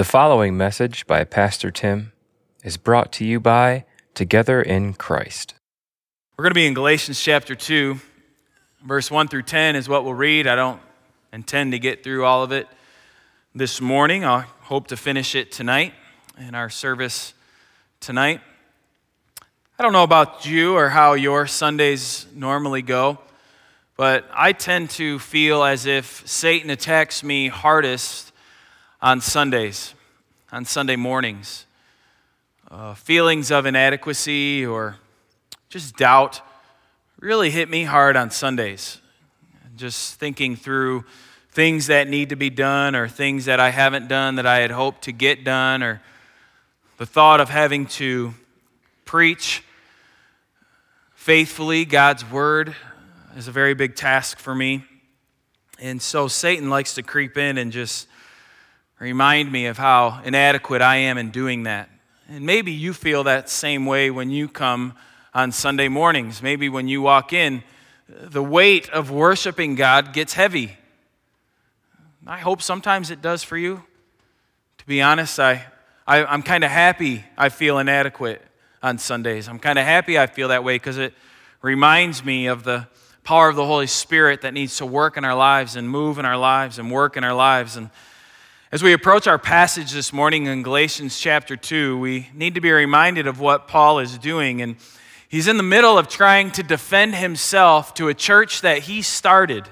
The following message by Pastor Tim is brought to you by Together in Christ. We're going to be in Galatians chapter 2, verse 1 through 10 is what we'll read. I don't intend to get through all of it this morning. I hope to finish it tonight in our service tonight. I don't know about you or how your Sundays normally go, but I tend to feel as if Satan attacks me hardest on Sundays, on Sunday mornings. Uh, feelings of inadequacy or just doubt really hit me hard on Sundays. Just thinking through things that need to be done or things that I haven't done that I had hoped to get done or the thought of having to preach faithfully God's word is a very big task for me. And so Satan likes to creep in and just remind me of how inadequate I am in doing that. And maybe you feel that same way when you come on Sunday mornings. Maybe when you walk in, the weight of worshiping God gets heavy. I hope sometimes it does for you. To be honest, I, I, am kind of happy I feel inadequate on Sundays. I'm kind of happy I feel that way because it reminds me of the power of the Holy Spirit that needs to work in our lives and move in our lives and work in our lives. And as we approach our passage this morning in Galatians chapter 2, we need to be reminded of what Paul is doing. And he's in the middle of trying to defend himself to a church that he started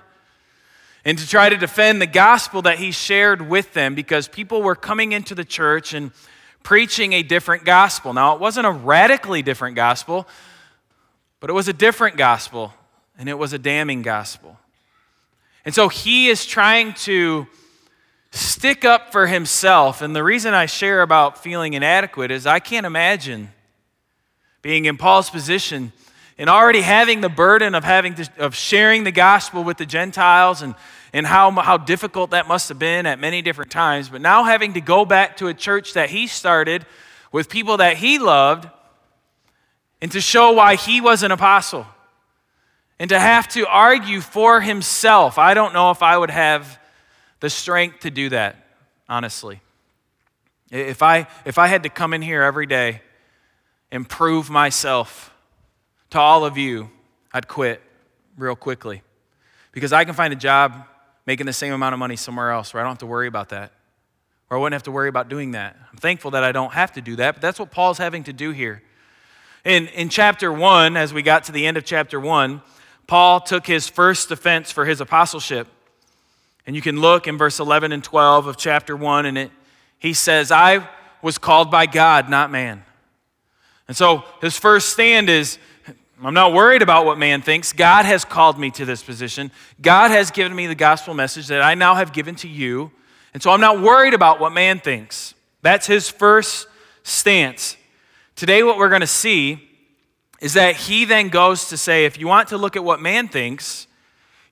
and to try to defend the gospel that he shared with them because people were coming into the church and preaching a different gospel. Now, it wasn't a radically different gospel, but it was a different gospel, and it was a damning gospel. And so he is trying to stick up for himself. And the reason I share about feeling inadequate is I can't imagine being in Paul's position and already having the burden of having to, of sharing the gospel with the Gentiles and, and how, how difficult that must have been at many different times. But now having to go back to a church that he started with people that he loved and to show why he was an apostle and to have to argue for himself. I don't know if I would have the strength to do that, honestly. If I, if I had to come in here every day and prove myself to all of you, I'd quit real quickly. Because I can find a job making the same amount of money somewhere else where I don't have to worry about that. Or I wouldn't have to worry about doing that. I'm thankful that I don't have to do that, but that's what Paul's having to do here. In, in chapter 1, as we got to the end of chapter 1, Paul took his first defense for his apostleship. And you can look in verse 11 and 12 of chapter 1, and it, he says, I was called by God, not man. And so his first stand is I'm not worried about what man thinks. God has called me to this position. God has given me the gospel message that I now have given to you. And so I'm not worried about what man thinks. That's his first stance. Today, what we're going to see is that he then goes to say, if you want to look at what man thinks,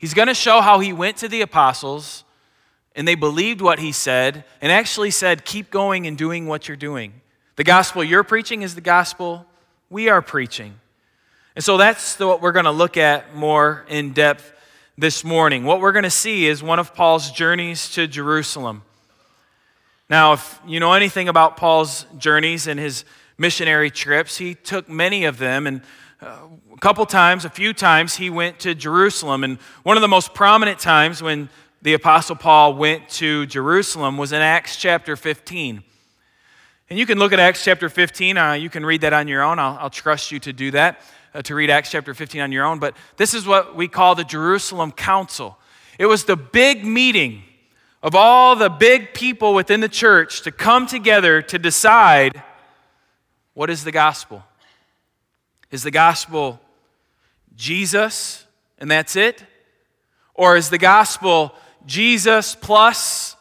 He's going to show how he went to the apostles and they believed what he said and actually said, Keep going and doing what you're doing. The gospel you're preaching is the gospel we are preaching. And so that's what we're going to look at more in depth this morning. What we're going to see is one of Paul's journeys to Jerusalem. Now, if you know anything about Paul's journeys and his missionary trips, he took many of them and uh, a couple times, a few times, he went to Jerusalem. And one of the most prominent times when the Apostle Paul went to Jerusalem was in Acts chapter 15. And you can look at Acts chapter 15. Uh, you can read that on your own. I'll, I'll trust you to do that, uh, to read Acts chapter 15 on your own. But this is what we call the Jerusalem Council. It was the big meeting of all the big people within the church to come together to decide what is the gospel. Is the gospel Jesus and that's it? Or is the gospel Jesus plus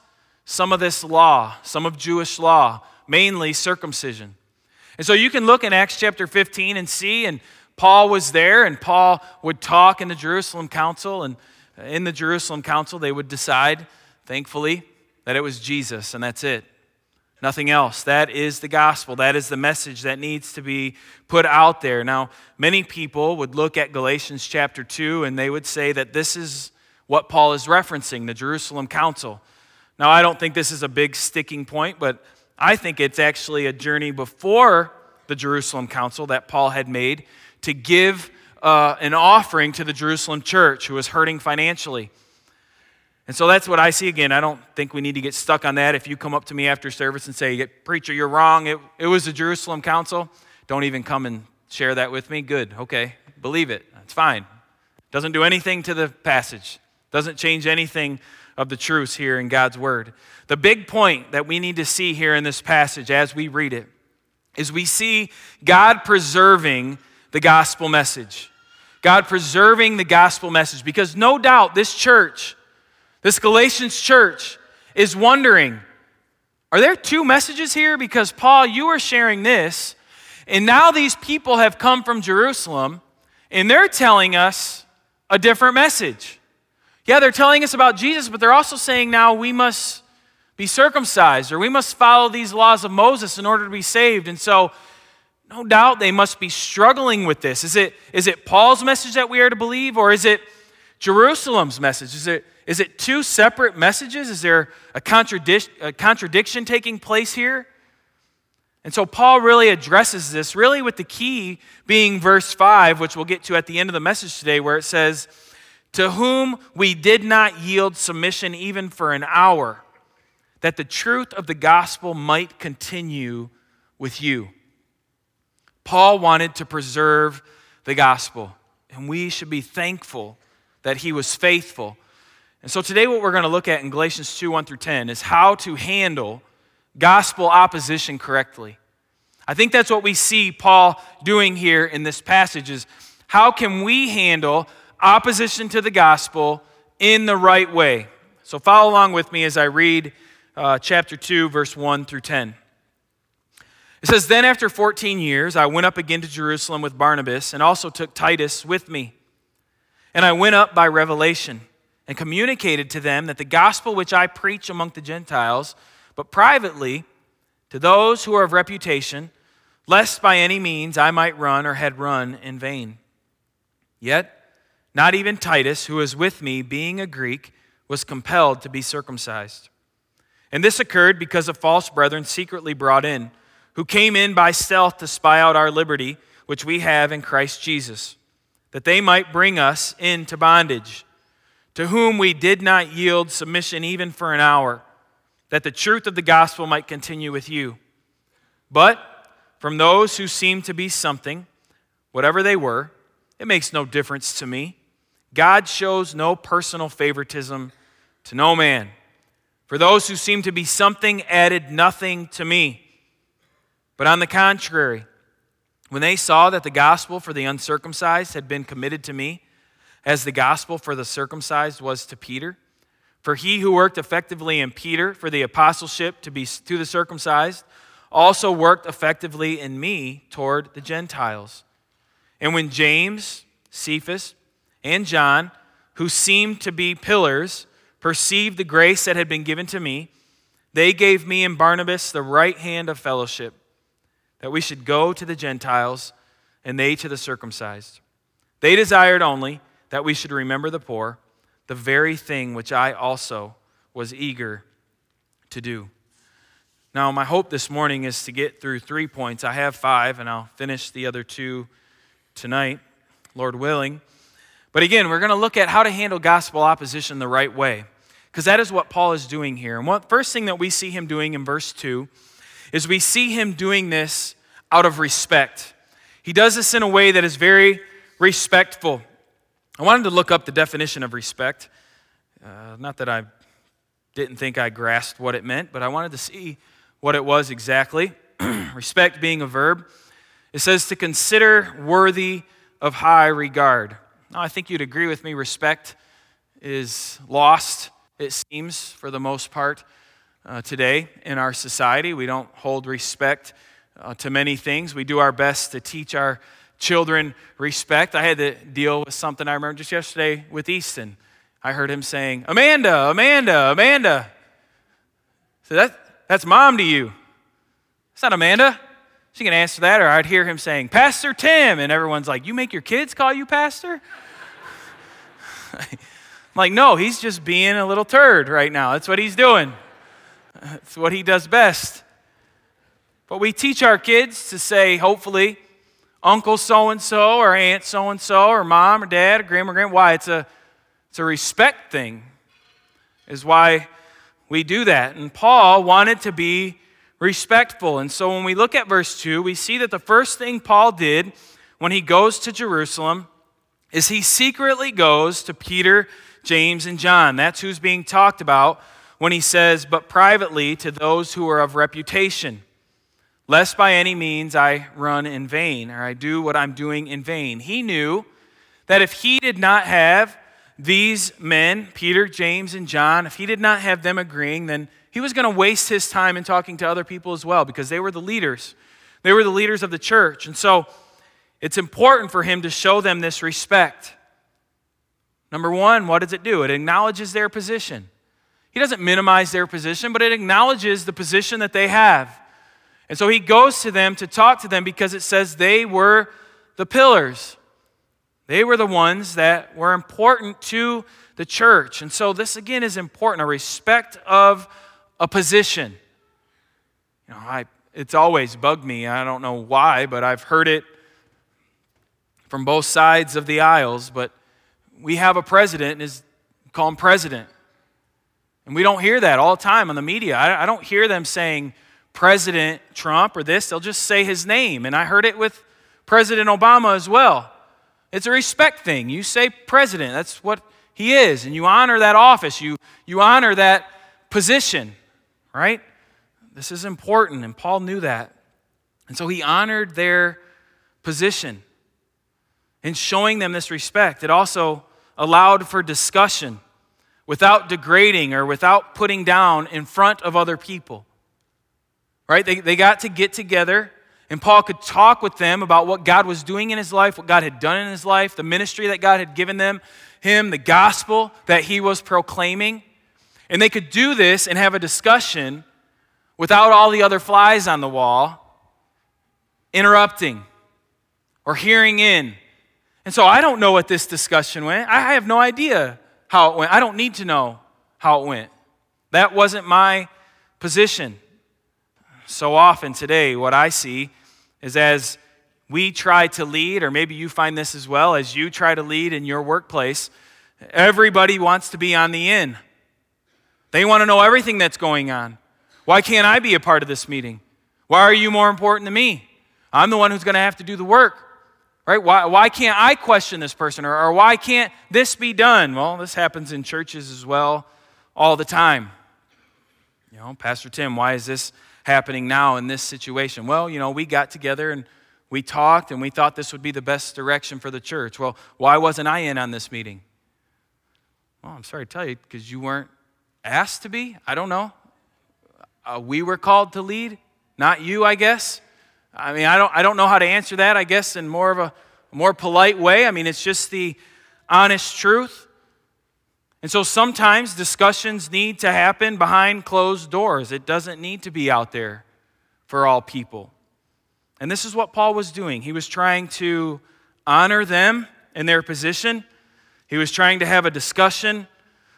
some of this law, some of Jewish law, mainly circumcision? And so you can look in Acts chapter 15 and see, and Paul was there, and Paul would talk in the Jerusalem council, and in the Jerusalem council, they would decide, thankfully, that it was Jesus, and that's it. Nothing else. That is the gospel. That is the message that needs to be put out there. Now, many people would look at Galatians chapter 2 and they would say that this is what Paul is referencing, the Jerusalem Council. Now, I don't think this is a big sticking point, but I think it's actually a journey before the Jerusalem Council that Paul had made to give uh, an offering to the Jerusalem church who was hurting financially. And so that's what I see again. I don't think we need to get stuck on that. If you come up to me after service and say, Preacher, you're wrong, it, it was the Jerusalem Council, don't even come and share that with me. Good, okay, believe it. It's fine. Doesn't do anything to the passage, doesn't change anything of the truths here in God's Word. The big point that we need to see here in this passage as we read it is we see God preserving the gospel message. God preserving the gospel message because no doubt this church, this Galatians church, is wondering are there two messages here? Because, Paul, you are sharing this, and now these people have come from Jerusalem, and they're telling us a different message. Yeah, they're telling us about Jesus, but they're also saying now we must be circumcised or we must follow these laws of Moses in order to be saved. And so, no doubt they must be struggling with this. Is it, is it Paul's message that we are to believe, or is it Jerusalem's message? Is it, is it two separate messages? Is there a, contradic- a contradiction taking place here? And so Paul really addresses this, really with the key being verse 5, which we'll get to at the end of the message today, where it says, To whom we did not yield submission even for an hour, that the truth of the gospel might continue with you. Paul wanted to preserve the gospel, and we should be thankful that he was faithful. And so today, what we're going to look at in Galatians 2 1 through 10 is how to handle gospel opposition correctly. I think that's what we see Paul doing here in this passage is how can we handle opposition to the gospel in the right way? So follow along with me as I read uh, chapter 2, verse 1 through 10. It says, Then after 14 years, I went up again to Jerusalem with Barnabas and also took Titus with me. And I went up by revelation and communicated to them that the gospel which I preach among the Gentiles, but privately to those who are of reputation, lest by any means I might run or had run in vain. Yet, not even Titus, who was with me, being a Greek, was compelled to be circumcised. And this occurred because of false brethren secretly brought in, who came in by stealth to spy out our liberty, which we have in Christ Jesus, that they might bring us into bondage to whom we did not yield submission even for an hour, that the truth of the gospel might continue with you. But from those who seemed to be something, whatever they were, it makes no difference to me. God shows no personal favoritism to no man. For those who seem to be something added nothing to me. But on the contrary, when they saw that the gospel for the uncircumcised had been committed to me, as the gospel for the circumcised was to Peter. For he who worked effectively in Peter for the apostleship to be to the circumcised also worked effectively in me toward the Gentiles. And when James, Cephas, and John, who seemed to be pillars, perceived the grace that had been given to me, they gave me and Barnabas the right hand of fellowship, that we should go to the Gentiles and they to the circumcised. They desired only that we should remember the poor, the very thing which I also was eager to do. Now, my hope this morning is to get through three points. I have five, and I'll finish the other two tonight, Lord willing. But again, we're going to look at how to handle gospel opposition the right way, because that is what Paul is doing here. And what first thing that we see him doing in verse 2 is we see him doing this out of respect. He does this in a way that is very respectful. I wanted to look up the definition of respect. Uh, not that I didn't think I grasped what it meant, but I wanted to see what it was exactly. respect being a verb. It says to consider worthy of high regard. Now, I think you'd agree with me, respect is lost, it seems, for the most part uh, today in our society. We don't hold respect uh, to many things. We do our best to teach our children respect. I had to deal with something I remember just yesterday with Easton. I heard him saying, Amanda, Amanda, Amanda. So that, that's mom to you. It's not Amanda. She can answer that. Or I'd hear him saying, Pastor Tim. And everyone's like, You make your kids call you pastor? I'm like, No, he's just being a little turd right now. That's what he's doing. It's what he does best. But we teach our kids to say, hopefully, Uncle so and so, or Aunt so and so, or mom, or dad, or grandma, or grandma. Why? It's a, it's a respect thing, is why we do that. And Paul wanted to be respectful. And so when we look at verse 2, we see that the first thing Paul did when he goes to Jerusalem is he secretly goes to Peter, James, and John. That's who's being talked about when he says, but privately to those who are of reputation, lest by any means I run in vain or I do what I'm doing in vain. He knew that if he did not have these men, Peter, James, and John, if he did not have them agreeing, then he was going to waste his time in talking to other people as well because they were the leaders. They were the leaders of the church. And so it's important for him to show them this respect. Number one, what does it do? It acknowledges their position. He doesn't minimize their position, but it acknowledges the position that they have. And so he goes to them to talk to them because it says they were the pillars. They were the ones that were important to the church. And so this again is important a respect of a position. You know, I, it's always bugged me. I don't know why, but I've heard it from both sides of the aisles. But we have a president, and is call him president. And we don't hear that all the time on the media. I, I don't hear them saying President Trump or this. They'll just say his name. And I heard it with President Obama as well. It's a respect thing. You say president, that's what he is. And you honor that office, you, you honor that position right? This is important, and Paul knew that. And so he honored their position in showing them this respect. It also allowed for discussion without degrading or without putting down in front of other people. Right? They, they got to get together, and Paul could talk with them about what God was doing in his life, what God had done in his life, the ministry that God had given them, him, the gospel that he was proclaiming. And they could do this and have a discussion without all the other flies on the wall interrupting or hearing in. And so I don't know what this discussion went. I have no idea how it went. I don't need to know how it went. That wasn't my position. So often today, what I see is as we try to lead, or maybe you find this as well, as you try to lead in your workplace, everybody wants to be on the in. They want to know everything that's going on. Why can't I be a part of this meeting? Why are you more important than me? I'm the one who's going to have to do the work. Right? Why, why can't I question this person? Or, or why can't this be done? Well, this happens in churches as well all the time. You know, Pastor Tim, why is this happening now in this situation? Well, you know, we got together and we talked and we thought this would be the best direction for the church. Well, why wasn't I in on this meeting? Well, I'm sorry to tell you, because you weren't asked to be. I don't know. Uh, we were called to lead, not you, I guess. I mean, I don't, I don't know how to answer that, I guess, in more of a, more polite way. I mean, it's just the honest truth. And so sometimes discussions need to happen behind closed doors. It doesn't need to be out there for all people. And this is what Paul was doing. He was trying to honor them in their position, he was trying to have a discussion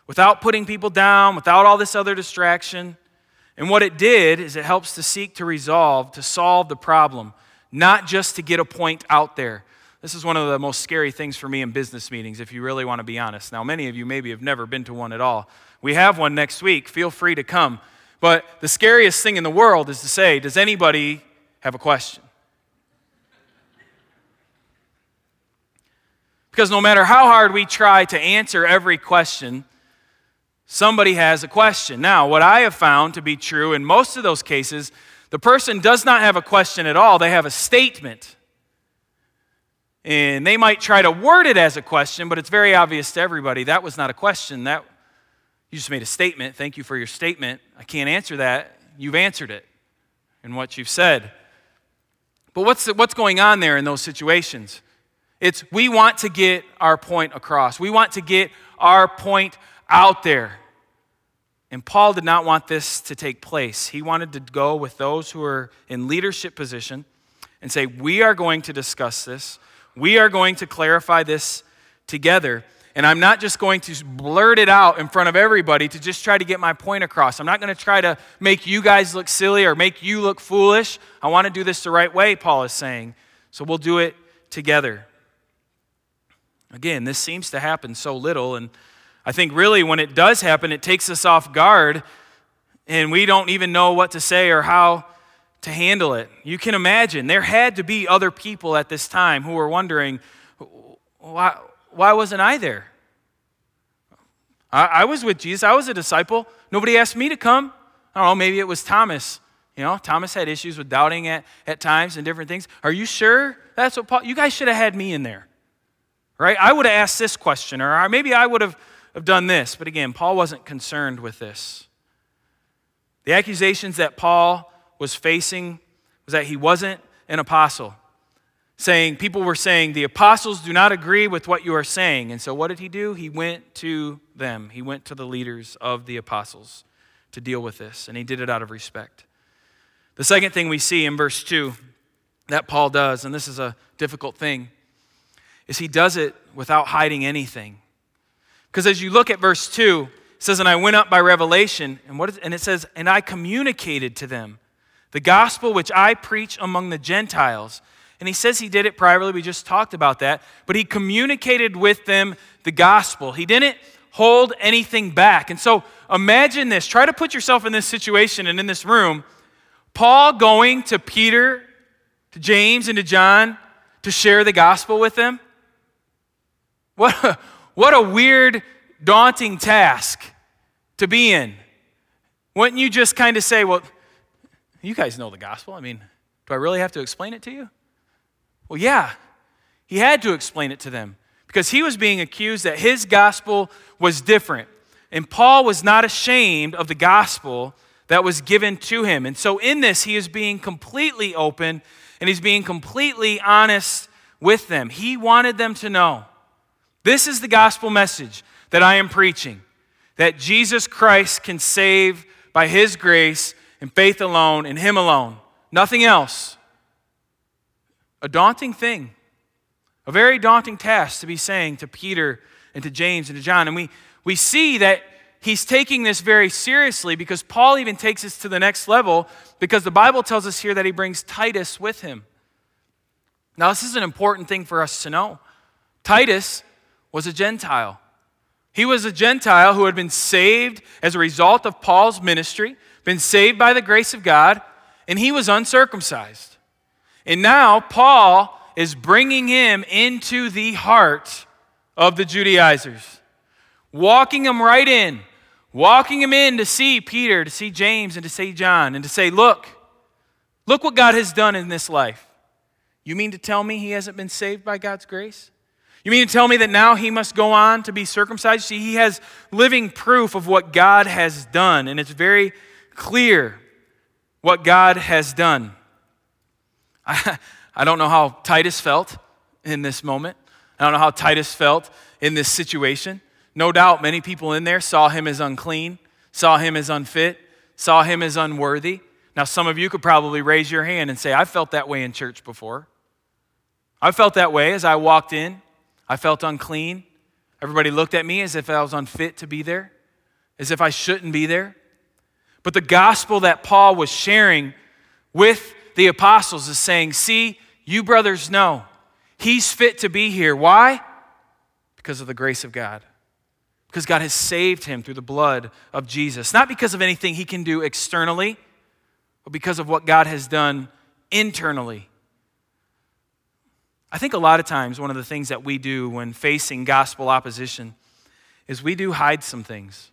without putting people down, without all this other distraction. And what it did is it helps to seek to resolve, to solve the problem, not just to get a point out there. This is one of the most scary things for me in business meetings, if you really want to be honest. Now, many of you maybe have never been to one at all. We have one next week. Feel free to come. But the scariest thing in the world is to say, Does anybody have a question? Because no matter how hard we try to answer every question, somebody has a question. Now, what I have found to be true in most of those cases, the person does not have a question at all, they have a statement. And they might try to word it as a question, but it's very obvious to everybody that was not a question. That you just made a statement. Thank you for your statement. I can't answer that. You've answered it in what you've said. But what's, the, what's going on there in those situations? It's we want to get our point across. We want to get our point out there. And Paul did not want this to take place. He wanted to go with those who are in leadership position and say, We are going to discuss this. We are going to clarify this together. And I'm not just going to blurt it out in front of everybody to just try to get my point across. I'm not going to try to make you guys look silly or make you look foolish. I want to do this the right way, Paul is saying. So we'll do it together. Again, this seems to happen so little. And I think really when it does happen, it takes us off guard and we don't even know what to say or how to handle it. You can imagine there had to be other people at this time who were wondering, why, why wasn't I there? I, I was with Jesus, I was a disciple. Nobody asked me to come. I don't know, maybe it was Thomas. You know, Thomas had issues with doubting at, at times and different things. Are you sure that's what Paul? You guys should have had me in there, right? I would have asked this question, or maybe I would have, have done this. But again, Paul wasn't concerned with this. The accusations that Paul was facing was that he wasn't an apostle. Saying, people were saying, the apostles do not agree with what you are saying. And so what did he do? He went to them, he went to the leaders of the apostles to deal with this, and he did it out of respect. The second thing we see in verse 2 that Paul does, and this is a difficult thing, is he does it without hiding anything. Because as you look at verse 2, it says, And I went up by revelation, and, what is, and it says, And I communicated to them the gospel which I preach among the Gentiles. And he says he did it privately. We just talked about that. But he communicated with them the gospel. He didn't hold anything back. And so imagine this. Try to put yourself in this situation and in this room. Paul going to Peter, to James, and to John to share the gospel with them. What a, what a weird daunting task to be in. Wouldn't you just kind of say, well, you guys know the gospel. I mean, do I really have to explain it to you? Well, yeah, he had to explain it to them because he was being accused that his gospel was different. And Paul was not ashamed of the gospel that was given to him. And so, in this, he is being completely open and he's being completely honest with them. He wanted them to know this is the gospel message that I am preaching that Jesus Christ can save by his grace and faith alone and him alone, nothing else. A daunting thing, a very daunting task to be saying to Peter and to James and to John. And we, we see that he's taking this very seriously because Paul even takes this to the next level because the Bible tells us here that he brings Titus with him. Now, this is an important thing for us to know. Titus was a Gentile. He was a Gentile who had been saved as a result of Paul's ministry, been saved by the grace of God, and he was uncircumcised. And now Paul is bringing him into the heart of the Judaizers, walking him right in, walking him in to see Peter, to see James, and to see John, and to say, Look, look what God has done in this life. You mean to tell me he hasn't been saved by God's grace? You mean to tell me that now he must go on to be circumcised? See, he has living proof of what God has done, and it's very clear what God has done. I, I don't know how Titus felt in this moment. I don't know how Titus felt in this situation. No doubt many people in there saw him as unclean, saw him as unfit, saw him as unworthy. Now, some of you could probably raise your hand and say, I felt that way in church before. I felt that way as I walked in I felt unclean. Everybody looked at me as if I was unfit to be there, as if I shouldn't be there. But the gospel that Paul was sharing with the apostles is saying, See, you brothers know he's fit to be here. Why? Because of the grace of God. Because God has saved him through the blood of Jesus. Not because of anything he can do externally, but because of what God has done internally I think a lot of times one of the things that we do when facing gospel opposition is we do hide some things.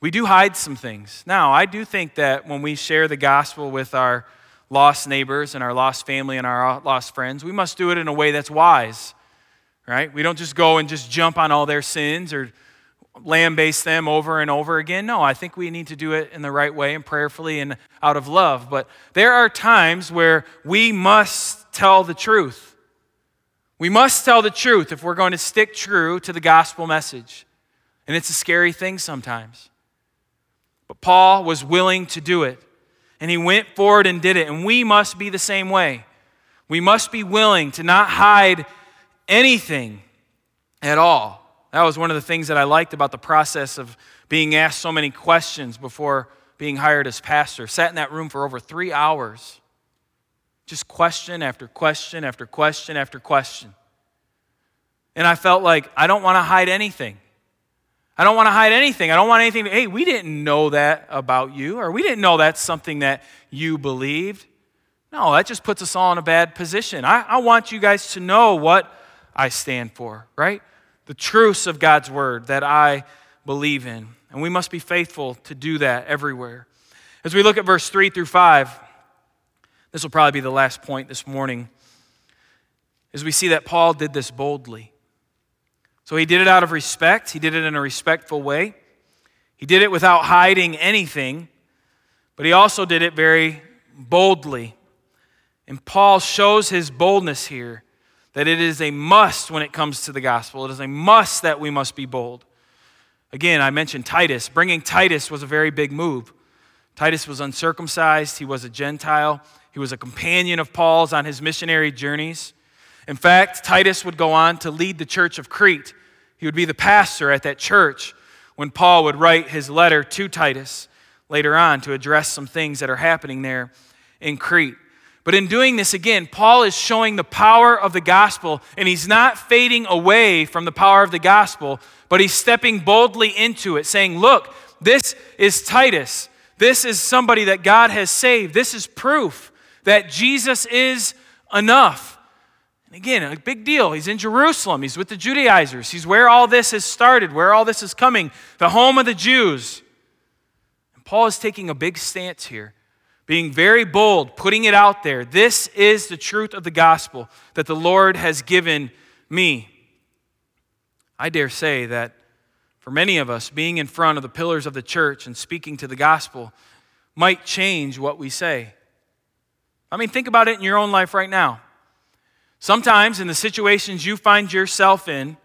We do hide some things. Now, I do think that when we share the gospel with our lost neighbors and our lost family and our lost friends, we must do it in a way that's wise, right? We don't just go and just jump on all their sins or lambaste them over and over again. No, I think we need to do it in the right way and prayerfully and out of love. But there are times where we must tell the truth. We must tell the truth if we're going to stick true to the gospel message. And it's a scary thing sometimes. But Paul was willing to do it. And he went forward and did it. And we must be the same way. We must be willing to not hide anything at all. That was one of the things that I liked about the process of being asked so many questions before being hired as pastor. Sat in that room for over three hours. Just question after question after question after question. And I felt like I don't want to hide anything. I don't want to hide anything. I don't want anything hey, we didn't know that about you, or we didn't know that's something that you believed. No, that just puts us all in a bad position. I, I want you guys to know what I stand for, right? The truths of God's word that I believe in. And we must be faithful to do that everywhere. As we look at verse 3 through 5, this will probably be the last point this morning, as we see that Paul did this boldly. So he did it out of respect, he did it in a respectful way. He did it without hiding anything, but he also did it very boldly. And Paul shows his boldness here that it is a must when it comes to the gospel. It is a must that we must be bold. Again, I mentioned Titus. Bringing Titus was a very big move. Titus was uncircumcised, he was a Gentile, he was a companion of Paul's on his missionary journeys. In fact, Titus would go on to lead the church of Crete. He would be the pastor at that church when Paul would write his letter to Titus later on to address some things that are happening there in Crete. But in doing this again, Paul is showing the power of the gospel, and he's not fading away from the power of the gospel, but he's stepping boldly into it, saying, Look, this is Titus. This is somebody that God has saved. This is proof that Jesus is enough. And again, a big deal. He's in Jerusalem. He's with the Judaizers. He's where all this has started, where all this is coming, the home of the Jews. And Paul is taking a big stance here, being very bold, putting it out there. This is the truth of the gospel that the Lord has given me. I dare say that for many of us, being in front of the pillars of the church and speaking to the gospel might change what we say. I mean, think about it in your own life right now. Sometimes, in the situations you find yourself in,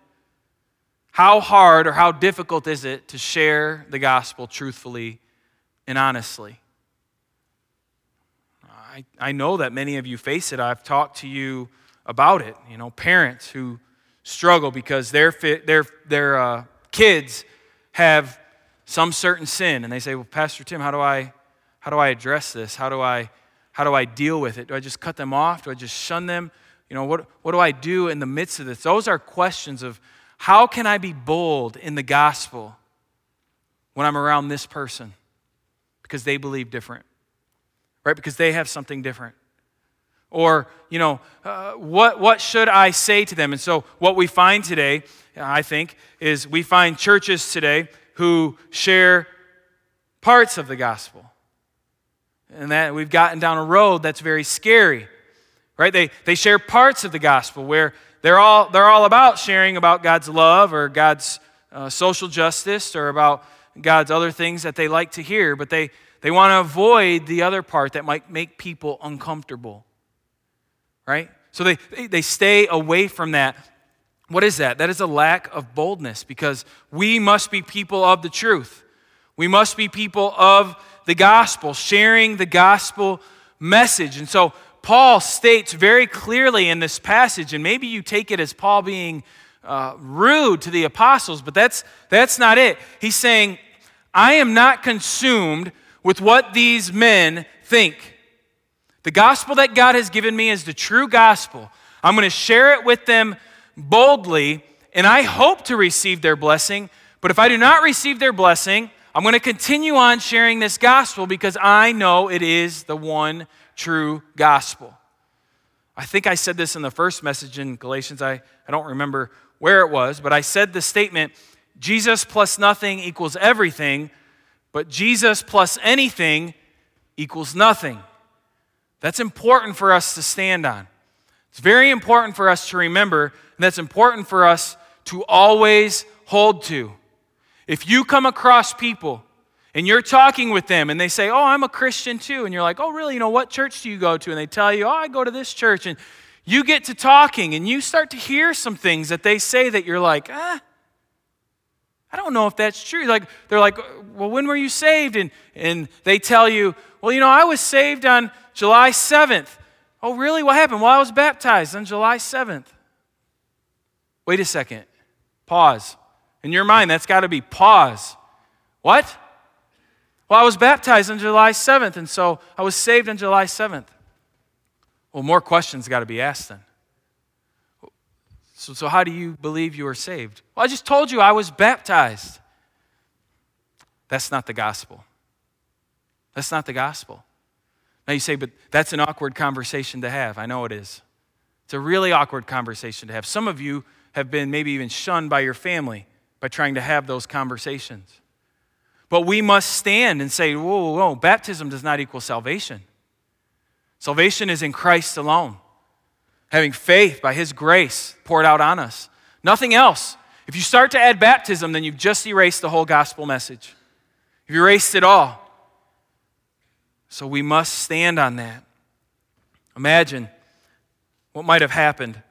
how hard or how difficult is it to share the gospel truthfully and honestly? I, I know that many of you face it. I've talked to you about it. You know, parents who struggle because their, their, their uh, kids have some certain sin, and they say, "Well, Pastor Tim, how do I, how do I address this? How do I, how do I deal with it? Do I just cut them off? Do I just shun them? You know, what, what do I do in the midst of this? Those are questions of how can I be bold in the gospel when I'm around this person? Because they believe different, right? Because they have something different. Or, you know, uh, what, what should I say to them? And so, what we find today, I think, is we find churches today who share parts of the gospel. And that we've gotten down a road that's very scary right? They, they share parts of the gospel where they're all, they're all about sharing about God's love or God's uh, social justice or about God's other things that they like to hear, but they, they want to avoid the other part that might make people uncomfortable, right? So they, they, stay away from that. What is that? That is a lack of boldness because we must be people of the truth. We must be people of the gospel, sharing the gospel message. And so Paul states very clearly in this passage, and maybe you take it as Paul being uh, rude to the apostles, but that's, that's not it. He's saying, I am not consumed with what these men think. The gospel that God has given me is the true gospel. I'm going to share it with them boldly, and I hope to receive their blessing. But if I do not receive their blessing, I'm going to continue on sharing this gospel because I know it is the one true gospel. I think I said this in the first message in Galatians. I, I don't remember where it was, but I said the statement Jesus plus nothing equals everything, but Jesus plus anything equals nothing. That's important for us to stand on. It's very important for us to remember, and that's important for us to always hold to. If you come across people and you're talking with them and they say, Oh, I'm a Christian too. And you're like, Oh, really? You know, what church do you go to? And they tell you, Oh, I go to this church. And you get to talking and you start to hear some things that they say that you're like, Ah, I don't know if that's true. Like, they're like, Well, when were you saved? And, and they tell you, Well, you know, I was saved on July 7th. Oh, really? What happened? Well, I was baptized on July 7th. Wait a second. Pause. In your mind, that's got to be pause. What? Well, I was baptized on July 7th, and so I was saved on July 7th. Well, more questions got to be asked then. So, so, how do you believe you were saved? Well, I just told you I was baptized. That's not the gospel. That's not the gospel. Now you say, but that's an awkward conversation to have. I know it is. It's a really awkward conversation to have. Some of you have been maybe even shunned by your family by trying to have those conversations. But we must stand and say, whoa, whoa, whoa, baptism does not equal salvation. Salvation is in Christ alone, having faith by His grace poured out on us. Nothing else. If you start to add baptism, then you've just erased the whole gospel message. You've erased it all. So we must stand on that. Imagine what might have happened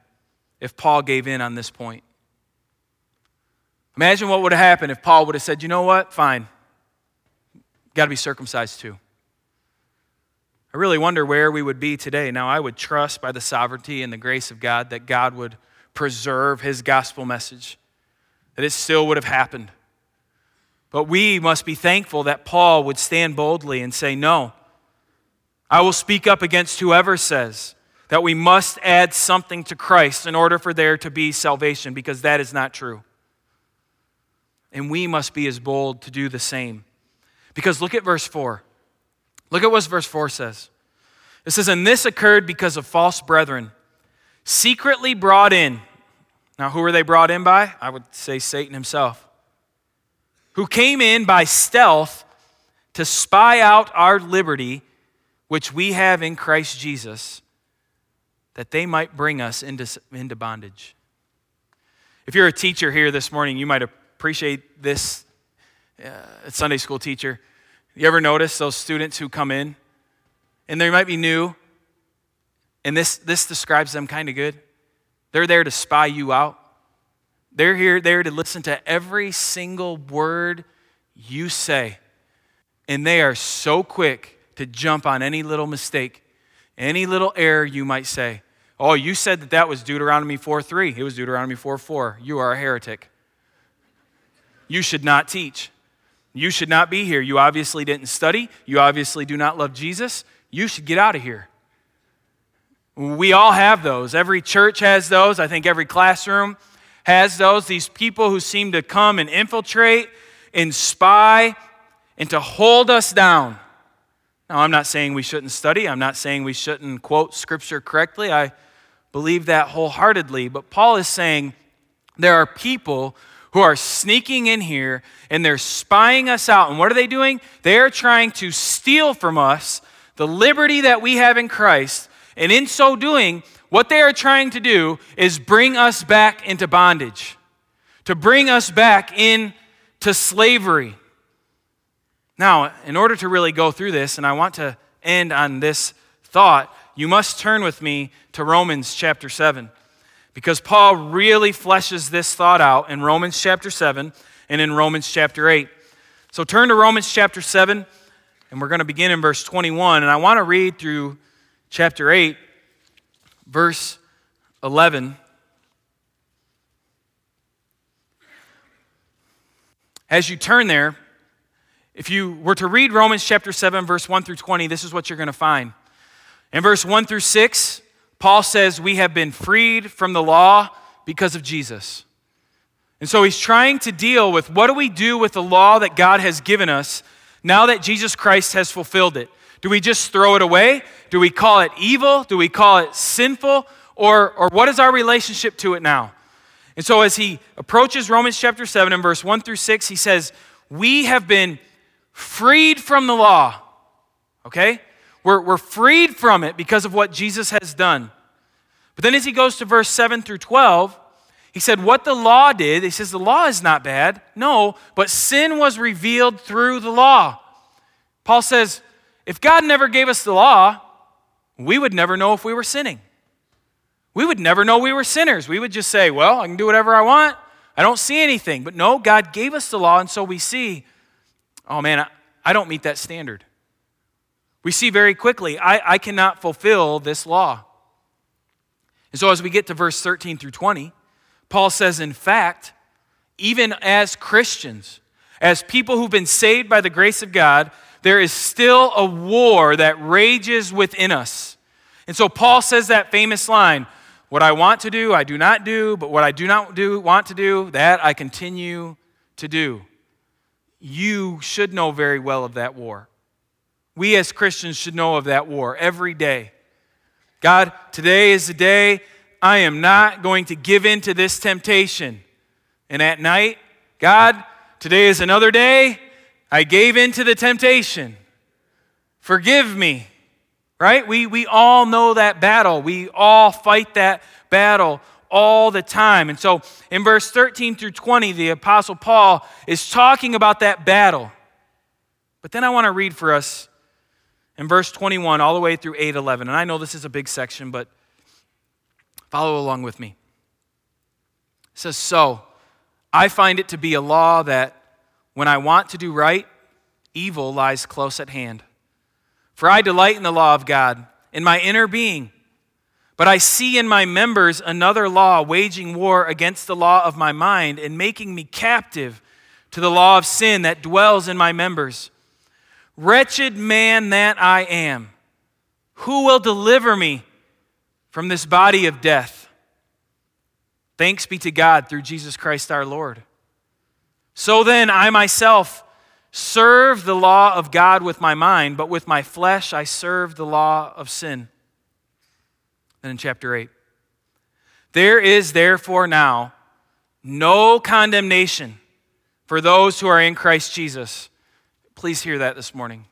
if Paul gave in on this point. Imagine what would have happened if Paul would have said, you know what? Fine. Got to be circumcised too. I really wonder where we would be today. Now, I would trust by the sovereignty and the grace of God that God would preserve his gospel message, that it still would have happened. But we must be thankful that Paul would stand boldly and say, No, I will speak up against whoever says that we must add something to Christ in order for there to be salvation, because that is not true. And we must be as bold to do the same. Because look at verse 4. Look at what verse 4 says. It says, And this occurred because of false brethren, secretly brought in. Now, who were they brought in by? I would say Satan himself. Who came in by stealth to spy out our liberty, which we have in Christ Jesus, that they might bring us into, into bondage. If you're a teacher here this morning, you might appreciate this uh, Sunday school teacher. You ever notice those students who come in and they might be new, and this, this describes them kind of good? They're there to spy you out. They're here there to listen to every single word you say. And they are so quick to jump on any little mistake, any little error you might say. Oh, you said that that was Deuteronomy 4 3. It was Deuteronomy 4 4. You are a heretic. You should not teach. You should not be here. You obviously didn't study. You obviously do not love Jesus. You should get out of here. We all have those. Every church has those. I think every classroom has those. These people who seem to come and infiltrate and spy and to hold us down. Now, I'm not saying we shouldn't study. I'm not saying we shouldn't quote scripture correctly. I believe that wholeheartedly. But Paul is saying there are people who are sneaking in here and they're spying us out. And what are they doing? They are trying to steal from us the liberty that we have in Christ. And in so doing, what they are trying to do is bring us back into bondage, to bring us back into slavery. Now, in order to really go through this, and I want to end on this thought, you must turn with me to Romans chapter 7 because Paul really fleshes this thought out in Romans chapter 7 and in Romans chapter 8. So turn to Romans chapter 7, and we're going to begin in verse 21. And I want to read through chapter 8, verse 11. As you turn there, if you were to read Romans chapter 7, verse 1 through 20, this is what you're going to find. In verse 1 through 6, Paul says we have been freed from the law because of Jesus. And so he's trying to deal with what do we do with the law that God has given us now that Jesus Christ has fulfilled it? Do we just throw it away? Do we call it evil? Do we call it sinful? Or, or what is our relationship to it now? And so as he approaches Romans chapter 7 and verse 1 through 6, he says, We have been freed from the law. Okay? We're, we're freed from it because of what Jesus has done. But then as he goes to verse 7 through 12, he said, What the law did, he says, the law is not bad. No, but sin was revealed through the law. Paul says, if God never gave us the law, we would never know if we were sinning. We would never know we were sinners. We would just say, Well, I can do whatever I want. I don't see anything. But no, God gave us the law, and so we see, oh man, I, I don't meet that standard. We see very quickly, I, I cannot fulfill this law. And so as we get to verse 13 through 20, Paul says, In fact, even as Christians, as people who've been saved by the grace of God, there is still a war that rages within us. And so Paul says that famous line What I want to do, I do not do, but what I do not do, want to do, that I continue to do. You should know very well of that war. We as Christians should know of that war every day. God, today is the day I am not going to give in to this temptation. And at night, God, today is another day I gave in to the temptation. Forgive me. Right? We, we all know that battle. We all fight that battle all the time. And so in verse 13 through 20, the Apostle Paul is talking about that battle. But then I want to read for us in verse 21 all the way through 811. And I know this is a big section, but follow along with me. It says, So I find it to be a law that when I want to do right, evil lies close at hand. For I delight in the law of God in my inner being. But I see in my members another law waging war against the law of my mind and making me captive to the law of sin that dwells in my members. Wretched man that I am, who will deliver me from this body of death? Thanks be to God through Jesus Christ our Lord. So then, I myself serve the law of God with my mind, but with my flesh I serve the law of sin. Then in chapter 8, there is therefore now no condemnation for those who are in Christ Jesus. Please hear that this morning.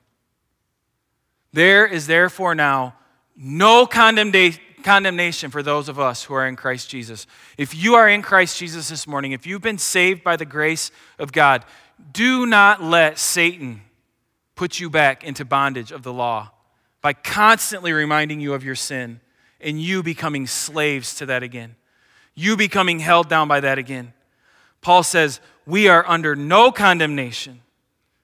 There is therefore now no condemnation for those of us who are in Christ Jesus. If you are in Christ Jesus this morning, if you've been saved by the grace of God, do not let Satan put you back into bondage of the law by constantly reminding you of your sin and you becoming slaves to that again. You becoming held down by that again. Paul says, We are under no condemnation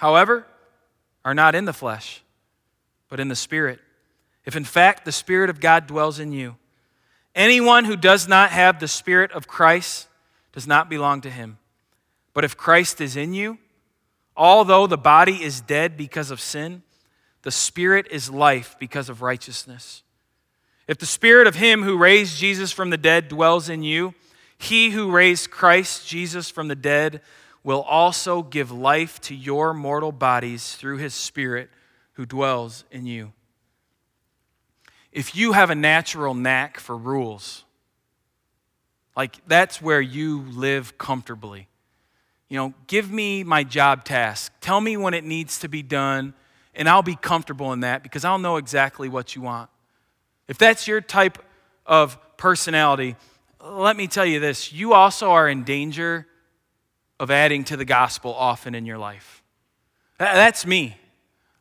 however, are not in the flesh, but in the Spirit. If in fact the Spirit of God dwells in you, anyone who does not have the Spirit of Christ does not belong to him. But if Christ is in you, although the body is dead because of sin, the Spirit is life because of righteousness. If the spirit of him who raised Jesus from the dead dwells in you, he who raised Christ Jesus from the dead will also give life to your mortal bodies through his spirit who dwells in you. If you have a natural knack for rules, like that's where you live comfortably. You know, give me my job task. Tell me when it needs to be done, and I'll be comfortable in that because I'll know exactly what you want. If that's your type of personality, let me tell you this you also are in danger of adding to the gospel often in your life. That's me.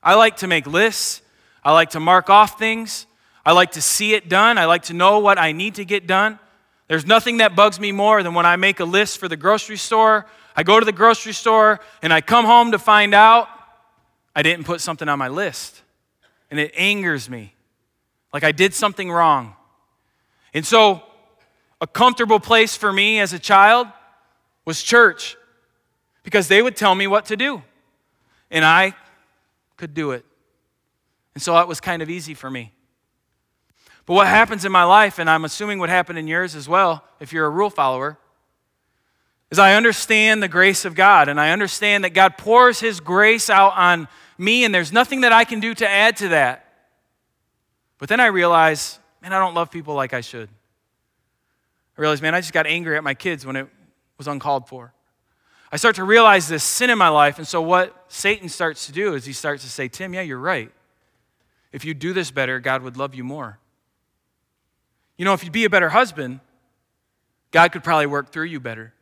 I like to make lists, I like to mark off things, I like to see it done, I like to know what I need to get done. There's nothing that bugs me more than when I make a list for the grocery store. I go to the grocery store and I come home to find out I didn't put something on my list. And it angers me like I did something wrong. And so, a comfortable place for me as a child was church because they would tell me what to do, and I could do it. And so, it was kind of easy for me. But what happens in my life, and I'm assuming what happened in yours as well, if you're a rule follower, is I understand the grace of God and I understand that God pours His grace out on me and there's nothing that I can do to add to that. But then I realize, man, I don't love people like I should. I realize, man, I just got angry at my kids when it was uncalled for. I start to realize this sin in my life. And so, what Satan starts to do is he starts to say, Tim, yeah, you're right. If you do this better, God would love you more. You know, if you'd be a better husband, God could probably work through you better.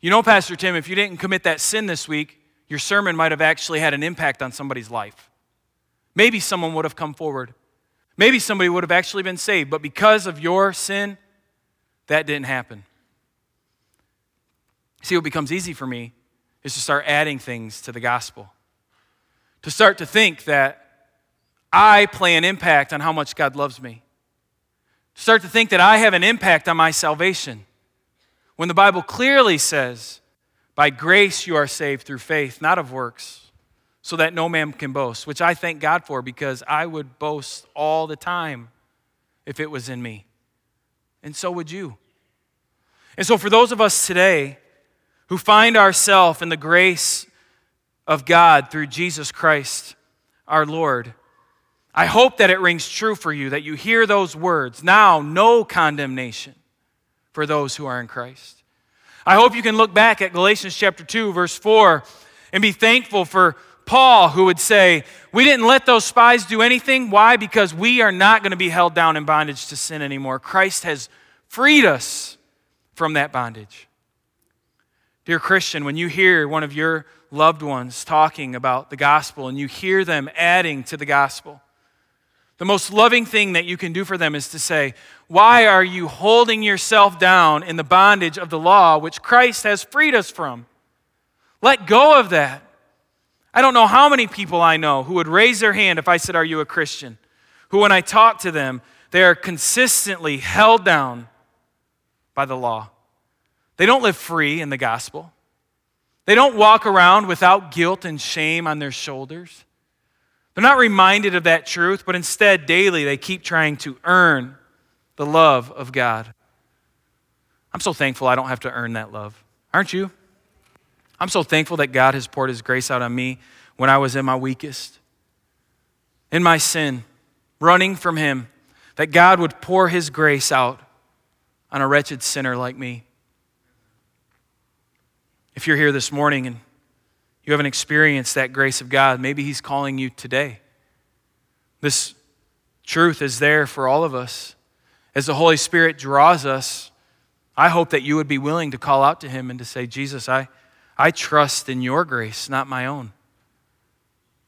You know, Pastor Tim, if you didn't commit that sin this week, your sermon might have actually had an impact on somebody's life. Maybe someone would have come forward. Maybe somebody would have actually been saved, but because of your sin, that didn't happen. See, what becomes easy for me is to start adding things to the gospel. To start to think that I play an impact on how much God loves me. To start to think that I have an impact on my salvation. When the Bible clearly says, by grace you are saved through faith, not of works, so that no man can boast, which I thank God for because I would boast all the time if it was in me. And so would you. And so, for those of us today who find ourselves in the grace of God through Jesus Christ, our Lord, I hope that it rings true for you, that you hear those words now, no condemnation for those who are in Christ. I hope you can look back at Galatians chapter 2, verse 4, and be thankful for Paul, who would say, We didn't let those spies do anything. Why? Because we are not going to be held down in bondage to sin anymore. Christ has freed us from that bondage. Dear Christian, when you hear one of your loved ones talking about the gospel and you hear them adding to the gospel, the most loving thing that you can do for them is to say, Why are you holding yourself down in the bondage of the law which Christ has freed us from? Let go of that. I don't know how many people I know who would raise their hand if I said, Are you a Christian? Who, when I talk to them, they are consistently held down by the law. They don't live free in the gospel. They don't walk around without guilt and shame on their shoulders. They're not reminded of that truth, but instead, daily, they keep trying to earn the love of God. I'm so thankful I don't have to earn that love. Aren't you? I'm so thankful that God has poured His grace out on me when I was in my weakest, in my sin, running from Him, that God would pour His grace out on a wretched sinner like me. If you're here this morning and you haven't experienced that grace of God, maybe He's calling you today. This truth is there for all of us. As the Holy Spirit draws us, I hope that you would be willing to call out to Him and to say, Jesus, I, I trust in your grace, not my own.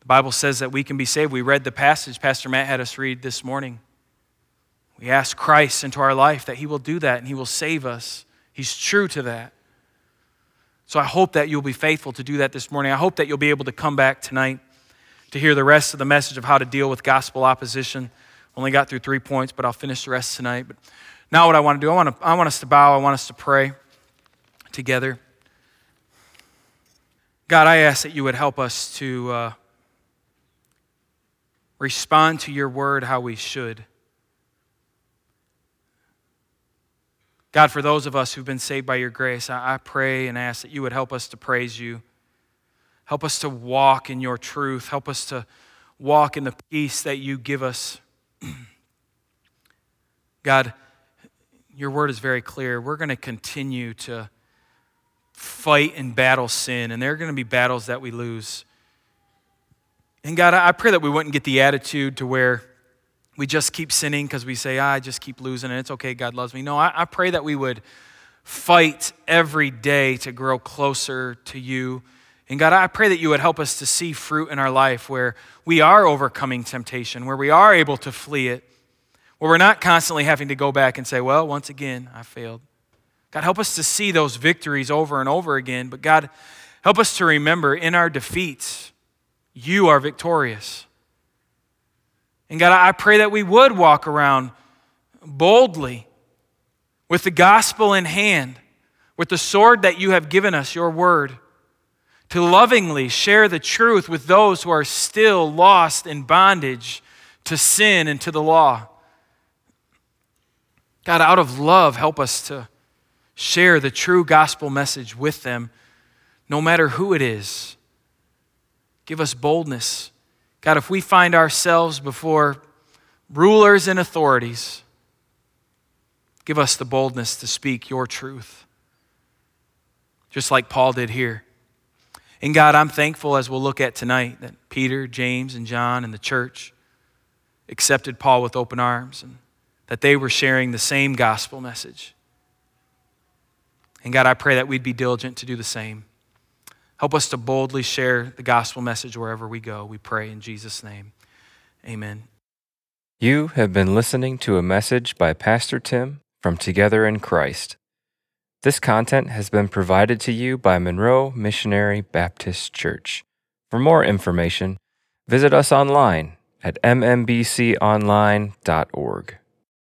The Bible says that we can be saved. We read the passage Pastor Matt had us read this morning. We ask Christ into our life that He will do that and He will save us. He's true to that. So I hope that you'll be faithful to do that this morning. I hope that you'll be able to come back tonight to hear the rest of the message of how to deal with gospel opposition. Only got through three points, but I'll finish the rest tonight. But now, what I want to do, I want, to, I want us to bow, I want us to pray together. God, I ask that you would help us to uh, respond to your word how we should. God, for those of us who've been saved by your grace, I, pray and ask that you would help us to praise you. Help us to walk in your truth. Help us to walk in the peace that you give us. God, your word is very clear. We're going to continue to fight and battle sin, and there are going to be battles that we lose. And God, I pray that we wouldn't get the attitude to where we just keep sinning because we say, ah, I just keep losing and it's okay, God loves me. No, I, I pray that we would fight every day to grow closer to you. And God, I pray that you would help us to see fruit in our life where we are overcoming temptation, where we are able to flee it, where we're not constantly having to go back and say, well, once again, I failed. God, help us to see those victories over and over again. But God, help us to remember in our defeats, you are victorious. And God, I pray that we would walk around boldly with the gospel in hand, with the sword that you have given us, your word, to lovingly share the truth with those who are still lost in bondage to sin and to the law. God, out of love, help us to share the true gospel message with them, no matter who it is. Give us boldness. God, if we find ourselves before rulers and authorities, give us the boldness to speak your truth, just like Paul did here. And God, I'm thankful as we'll look at tonight that Peter, James, and John and the church accepted Paul with open arms and that they were sharing the same gospel message. And God, I pray that we'd be diligent to do the same. Help us to boldly share the gospel message wherever we go. We pray in Jesus' name. Amen. You have been listening to a message by Pastor Tim from Together in Christ. This content has been provided to you by Monroe Missionary Baptist Church. For more information, visit us online at mmbconline.org.